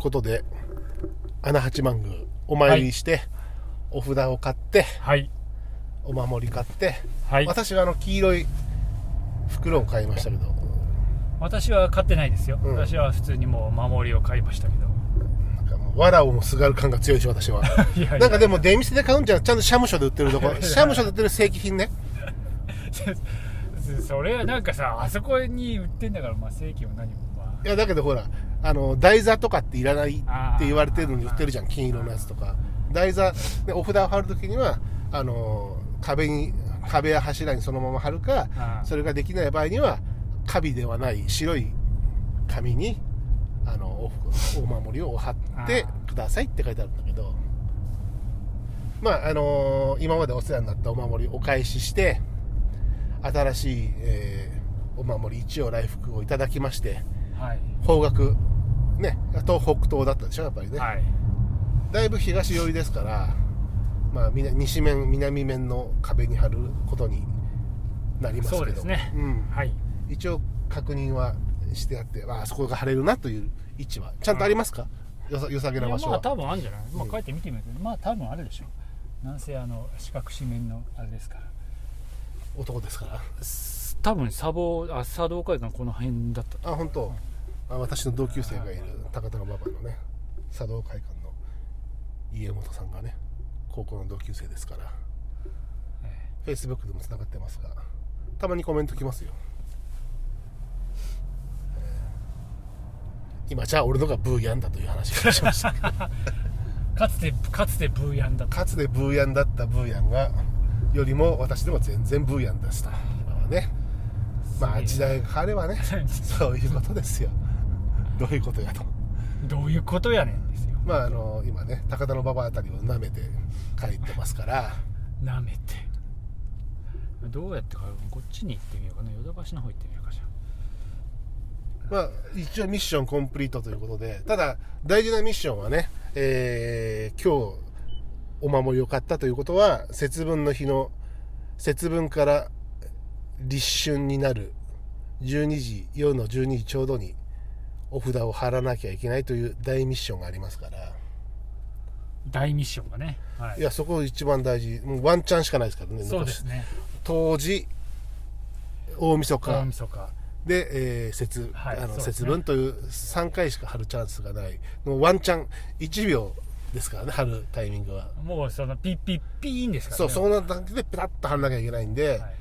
ことで穴八幡宮お参りして、お札を買ってはい。お守り買って、はい。私はあの黄色い袋を買いましたけど。私は買ってないですよ、うん。私は普通にもう守りを買いましたけど。なんかもう藁をもすがる感が強いでしょ私は。いやなんかでも出店で買うんじゃんちゃんと社務所で売ってるとこ。社務所で売ってる正規品ね。それはなんかさあそこに売ってんだからまあ正規も何も。まいやだけどほらあの台座とかっていらないって言われてるのに売ってるじゃん金色のやつとか。台座でお札を貼るときにはあの壁に壁や柱にそのまま貼るかあそれができない場合にはカビではない白い紙にあのおお守りを貼ってくださいって書いてあるんだけど。まああの今までお世話になったお守りお返しして新しい、えーお守り一応来福をいただきまして方角。ね。東北東だったでしょやっぱりね、はい。だいぶ東寄りですから、まあ、西面南面の壁に貼ることになりますけど。そうですね。うん、はい。一応確認はしてあって、あ、あそこが貼れるなという位置はちゃんとありますか、よさ良さげな場所は、まあ多分あるんじゃない、まあ帰って見てみるとまあ多分あるでしょなんせあの四角四面のあれですから。男ですから。多分砂防あ茶道会館この辺だった。とあ本当あ私の同級生がいる高田馬場のね茶道会館の家元さんがね高校の同級生ですからフェイスブックでもつながってますがたまにコメント来ますよ、えー今じゃあ俺のがブーヤンだという話がしました。かつてかつてブーヤンだった。かつてブーヤンだったブーヤンがよりも私でも全然ブーヤンですと今はねまあ時代が変わればねそういうことですよどういうことやと。どういうことやねんですよ。まああの今ね高田馬場あたりを舐めて帰ってますから。なめて。どうやって帰るの？こっちに行ってみようかな。ヨドバシの方行ってみようかじゃまあ一応ミッションコンプリートということで。ただ大事なミッションはね、えー今日お守りを買ったということは節分の日の節分から立春になる12時夜の12時ちょうどにお札を貼らなきゃいけないという大ミッションがありますから。大ミッションがね。はい。いやそこ一番大事。もうワンチャンしかないですからねそうですね。当時大晦日。大晦日。で、えー節はいあの節分という3回しか貼るチャンスがない。もうワンチャン1秒ですからね貼るタイミングは、もうそのピッピッピーンですからね。そうそうなだけでピタッと貼らなきゃいけないんで、はい。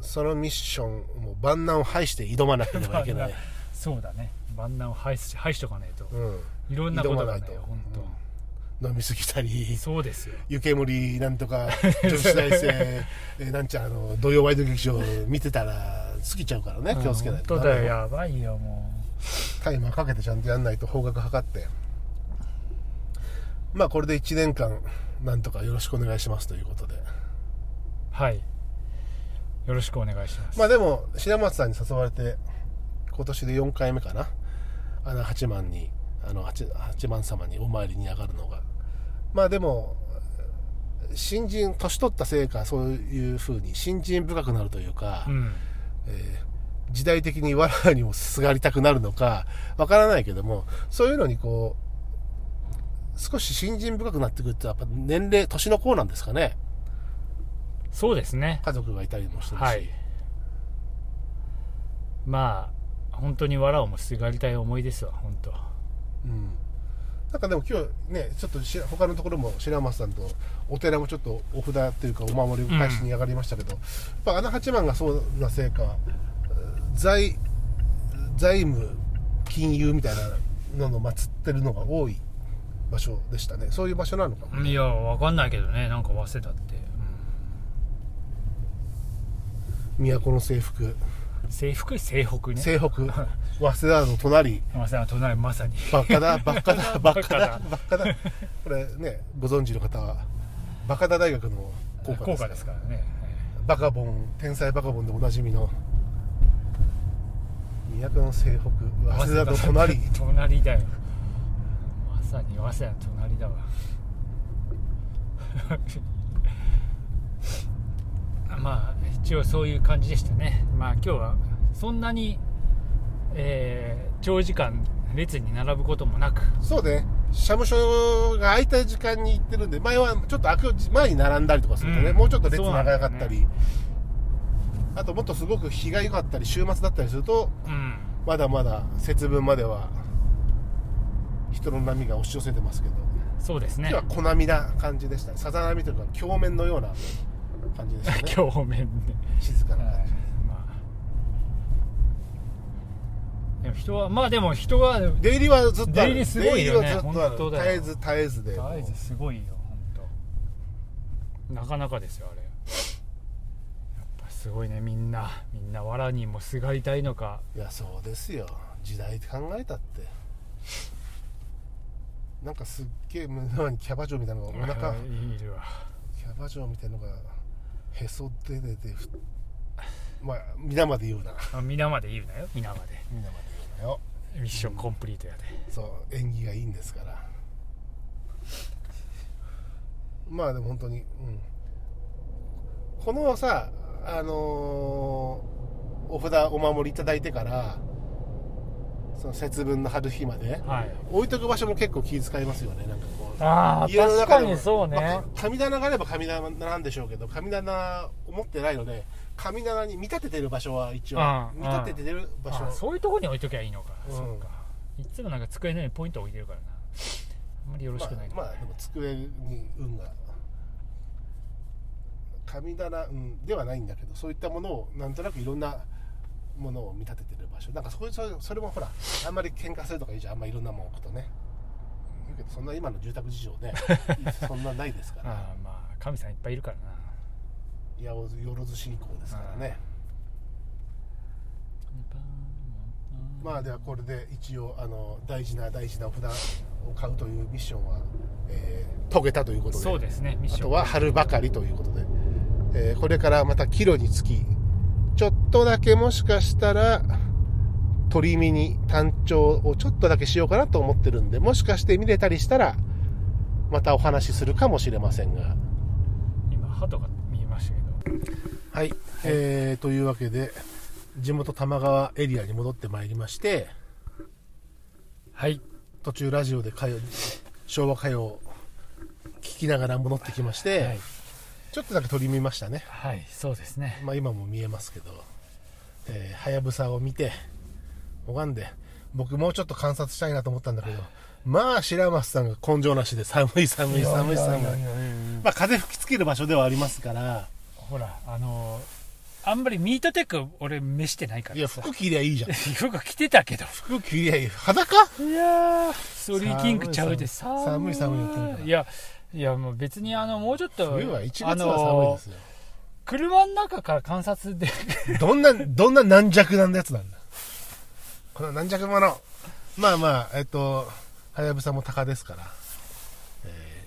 そのミッションもう万難を排して挑まなければいけない、そうだね万難を排し排しとかないと、うん、いろんなことがね本当、飲み過ぎたり。そうですよ。湯煙なんとか女子大生 えーなんちゃらあの土曜ワイド劇場見てたら過ぎちゃうからね気をつけないと。本当だよ。やばいよもタイマーかけてちゃんとやんないと方角測って。まあこれで1年間なんとかよろしくお願いしますということで。うはい。よろしくお願いします、まあでも白松さんに誘われて今年で4回目かなあの八幡にあの八八幡様にお参りに上がるのが。まあでも新人年取ったせいかそういうふうに新人深くなるというか、うん。えー時代的に藁にもすがりたくなるのかわからないけどもそういうのにこう少し新人深くなってくるとやっぱ年齢年の子なんですかね。そうですね。家族がいたりもしてるし、はい。まあ本当に藁をもすがりたい思いですわ本当。うん、なんかでも今日ねちょっとし他のところも白松さんとお寺もちょっとお札っていうかお守りを返しに上がりましたけど、やっぱ穴八幡がそうなせいか財財務金融みたいなのの祀ってるのが多い場所でしたね。そういう場所なのかも、いやわかんないけどねなんか早稲田って、都の制服。うん、制服制服ね。西北早稲田の隣。早稲田の隣まさに。バカだ バカだバカだバカだバカだこれねご存知の方はバカダ大学の校歌ですから。ね、バカボン天才バカボンでおなじみの。都の西北早稲田の隣。隣だよ。まさに早稲田の隣だわ。ま あ一応そういう感じでしたね。まあ今日はそんなに、えー長時間列に並ぶこともなく。そうね。社務所が空いた時間に行ってるんで前はちょっと開く前に並んだりとかするとね、うん。もうちょっと列長かったり、あともっとすごく日が良かったり週末だったりするとうん。まだまだ節分までは人の波が押し寄せてますけどそうですね今日は小波な感じでしたねさざ波というか鏡面のような感じでしたね。鏡面で、静かな感じ。まあ、でも人はまあでも人が出入りはずっとある。出入りすごいよね。出入りはずっとある。絶えず絶えずで。絶えずすごいよ本当。なかなかですよあれ。やっぱすごいねみんな。みんな藁にもすがりたいのか。いやそうですよ。時代考えたって。なんかすっげえキャバ嬢みたいなのがお腹。いるわ。キャバ嬢みたいなのがへそ出ててふまあ皆まで言うな。あ皆まで言うなよ。皆まで。皆まで言うなよ。ミッションコンプリートやで、そう縁起がいいんですから。まあでも本当に、うん、このさあのーお札お守りいただいてからその節分の春日まで。はい。置いとく場所も結構気遣いますよね。なんかこう。ああ確かにそうね、まあ神棚があれば神棚なんでしょうけど神棚を持ってないので神棚に見立ててる場所は一応うん見立ててる場所。あそういうとこに置いときゃいいのか、うん。そうか。いつもなんか机の上にポイント置いてるからな。あんまりよろしくない。な、まあ、まあでも机に運が。神棚、うん、ではないんだけどそういったものをなんとなくいろんなものを見立ててる場所。なんかそれそれもほらあんまり喧嘩するとかいいじゃん。あんまいろんなもん置くとね。言うけどそんな今の住宅事情ね。そんなないですから。ああまあ神さんいっぱいいるからな。八百万信仰ですからね。まあではこれで一応あの大事な大事なお札を買うというミッションは、えー解けたということで。そうですね。ミッション。あとは春ばかりということで、えーこれからまたキロにつきちょっとだけもしかしたら鳥見に単調をちょっとだけしようかなと思ってるんでもしかして見れたりしたらまたお話しするかもしれませんが。今鳩が見えましたけど。はい、えーというわけで地元玉川エリアに戻ってまいりましてはい。途中ラジオで歌謡昭和歌謡を聞きながら戻ってきまして、はい、ちょっとだけ取り見ましたね。はい、そうですね。まあ今も見えますけどえーはやぶさを見て拝んで僕もうちょっと観察したいなと思ったんだけどまあ白松さんが根性なしで寒い寒い寒い寒い。まあ風吹きつける場所ではありますから。ほらあのーあんまりミートテック俺召してないからいや服着りゃいいじゃん。服着てたけど。服着りゃいい。裸？いやーストーリーキングちゃうで。寒い寒い言ってるからいやいやもう別にあのもうちょっと冬は1月あは寒いのですよ車の中から観察でどんな、どんな軟弱なやつなんだ。この軟弱者。まあまあ、えっと、はやぶさも鷹ですから、え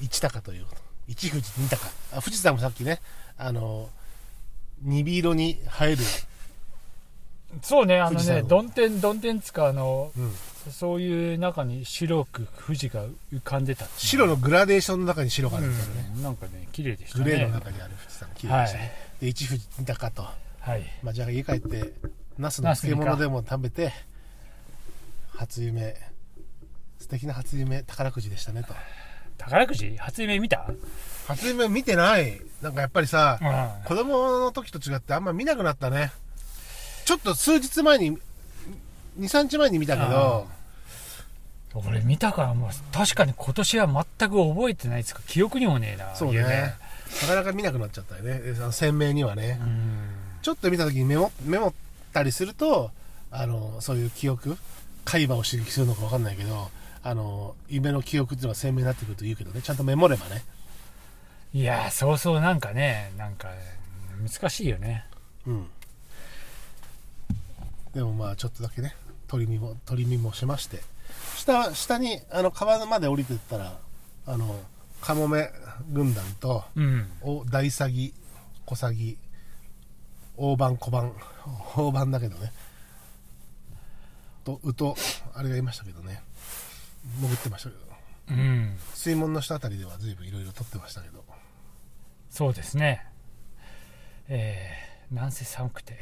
ー、一鷹ということ。一富士二鷹。あ、富士山もさっきね、あの、鈍色に映える。そうねあのねどん天どん天つかあのうん。そういう中に白く富士が浮かんでた白のグラデーションの中に白があるんですよね。うんなんかね綺麗でしたねグレーの中にある富士山、綺麗でしたね。で、一富士二鷹と。はいまあ、じゃあ家帰って、ナスの漬物でも食べて、初夢、素敵な初夢、宝くじでしたねと。宝くじ？初夢見た？初夢見てない。なんかやっぱりさ、うん子供の時と違ってあんま見なくなったね。ちょっと数日前に、2、3日前に見たけど、俺見たからもう確かに今年は全く覚えてないですか記憶にもねえなそうね。なかなか見なくなっちゃったよね。鮮明にはね。うんちょっと見た時にメモ、メモったりすると、あの、そういう記憶、海馬を刺激するのかわかんないけど、あの、夢の記憶っていうのが鮮明になってくると言うけどね、ちゃんとメモればね。いやーそうそうなんかねなんか難しいよねうん。でもまあちょっとだけね、鳥見も、鳥見もしまして。下、下に、あの、川まで降りてったら、あの、カモメ軍団と、うんお大サギ、小サギ、大判、小判、大判だけどね。と、ウと、あれがいましたけどね。潜ってましたけど。うん水門の下あたりでは随分いろいろ撮ってましたけど。そうですねえーなんせ寒くて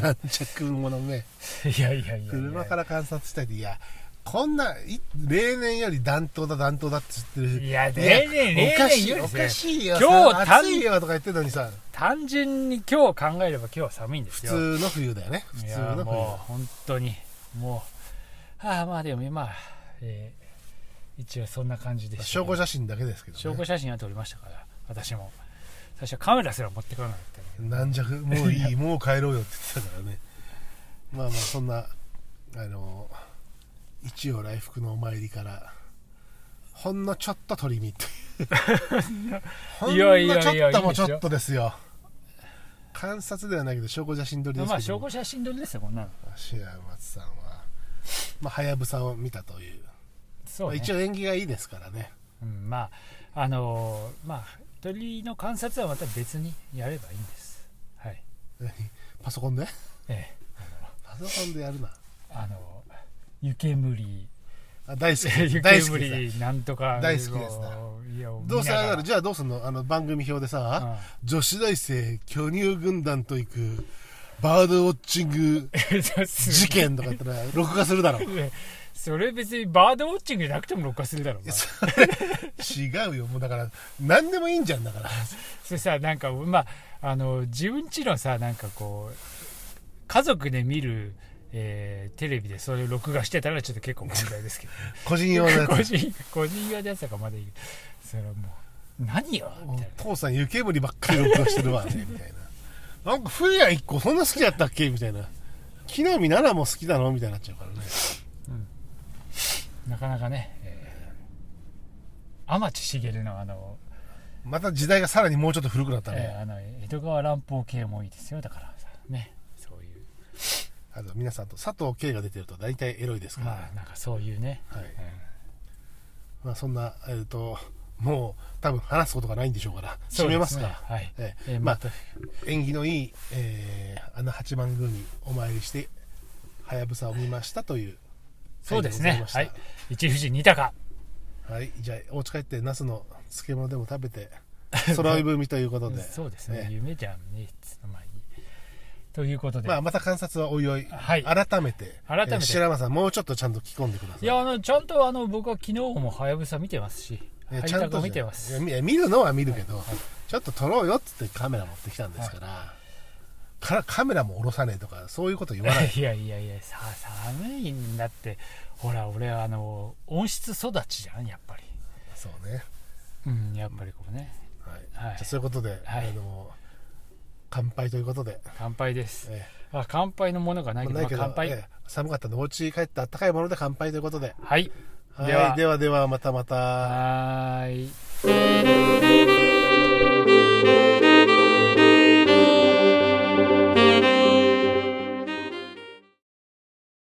軟着ものね。いやいやいやいや。車から観察したりいやこんない例年より暖冬だ暖冬だって言ってるいや例年例おかしい年よりおかしいよ。今日暑いよとか言ってるのにさ。単純に今日考えれば今日は寒いんです普よ通の冬だよね。普いや通の冬。もう本当に。もうああまあでもまあ、えー一応そんな感じでした証拠写真だけですけど、ね、証拠写真は撮りましたから私も最初カメラすら持ってこなかった軟弱もういいもう帰ろうよって言ってたからね。まあまあそんなあの一応来福のお参りからほんのちょっと取り見って。いうほんいやいやのちょっともちょっとですよ。観察ではないけど証拠写真撮りですけどまあ証拠写真撮りですよこんなの。芦屋松さんはまあはやぶさを見たという。まあ、そうね、一応縁起がいいですからね。うん、まああのーまあ鳥の観察はまた別にやればいいんです。はい。何？パソコンで？ええ。パソコンでやるな。あの湯煙。あ大好き湯大好きなんとか大好きですな。どうせ上がる？じじゃあどうすんの？あの番組表でさ、女子大生巨乳軍団と行くバードウォッチング 事件とか言ったら録画するだろそれ別にバードウォッチングじゃなくても録画するだろう。違うよ。もうだから何でもいいんじゃんだから。それさなんかまああの自分ちのさなんかこう家族で見る、えーテレビでそれを録画してたらちょっと結構問題ですけど、個人用のや個つ人個人用のやつだからまだいい。それはもう何よみたいな。父さん湯煙ばっかり録画してるわねみたいな。なんか冬や一個そんな好きやったっけ？みたいな。木の実奈々も好きなの？みたいになっちゃうからねなかなかね、えー、天地茂のあの,、また時代がさらにもうちょっと古くなったえね、ーあの江戸川乱歩系もいいですよ。だからさねそういう。あの皆さんと佐藤圭が出てると大体エロいですから、まあなんかそういうね、はい。うん。まあ、そんな、えー、ともう多分話すことがないんでしょうから締めますか。ねはい、ええまあえーまた。縁起のいい、えー、穴八幡宮にお参りしてはやぶさを見ましたというそうですね。はい。一富士二鷹。はい、じゃあお家帰ってナスの漬物でも食べて 揃い踏みということで。そうですね。ええ夢じゃんね。つまあいいということで、まあ、また観察はおいおい、はい。改めて改めて。えー白山さんもうちょっとちゃんと着込んでください。いやあのちゃんとあの僕は昨日もはやぶさ見てますし。いやハイタカ見てます。見るのは見るけど、はいちょっと撮ろうよっつってカメラ持ってきたんですから、からカメラも下ろさねえとかそういうこと言わない。いやいやいやさ寒いんだって。ほら俺あの温室育ちじゃんやっぱり。そうね、うんやっぱりこうね。はい。はい。じゃあそういうことで、はい。あの乾杯ということで、乾杯です。えあ乾杯のものがないーけど,、ないけどまあ、乾杯、えー寒かったんでお家帰ってあったかいもので乾杯ということで、はい。はい、では。ではではまたまた。はーい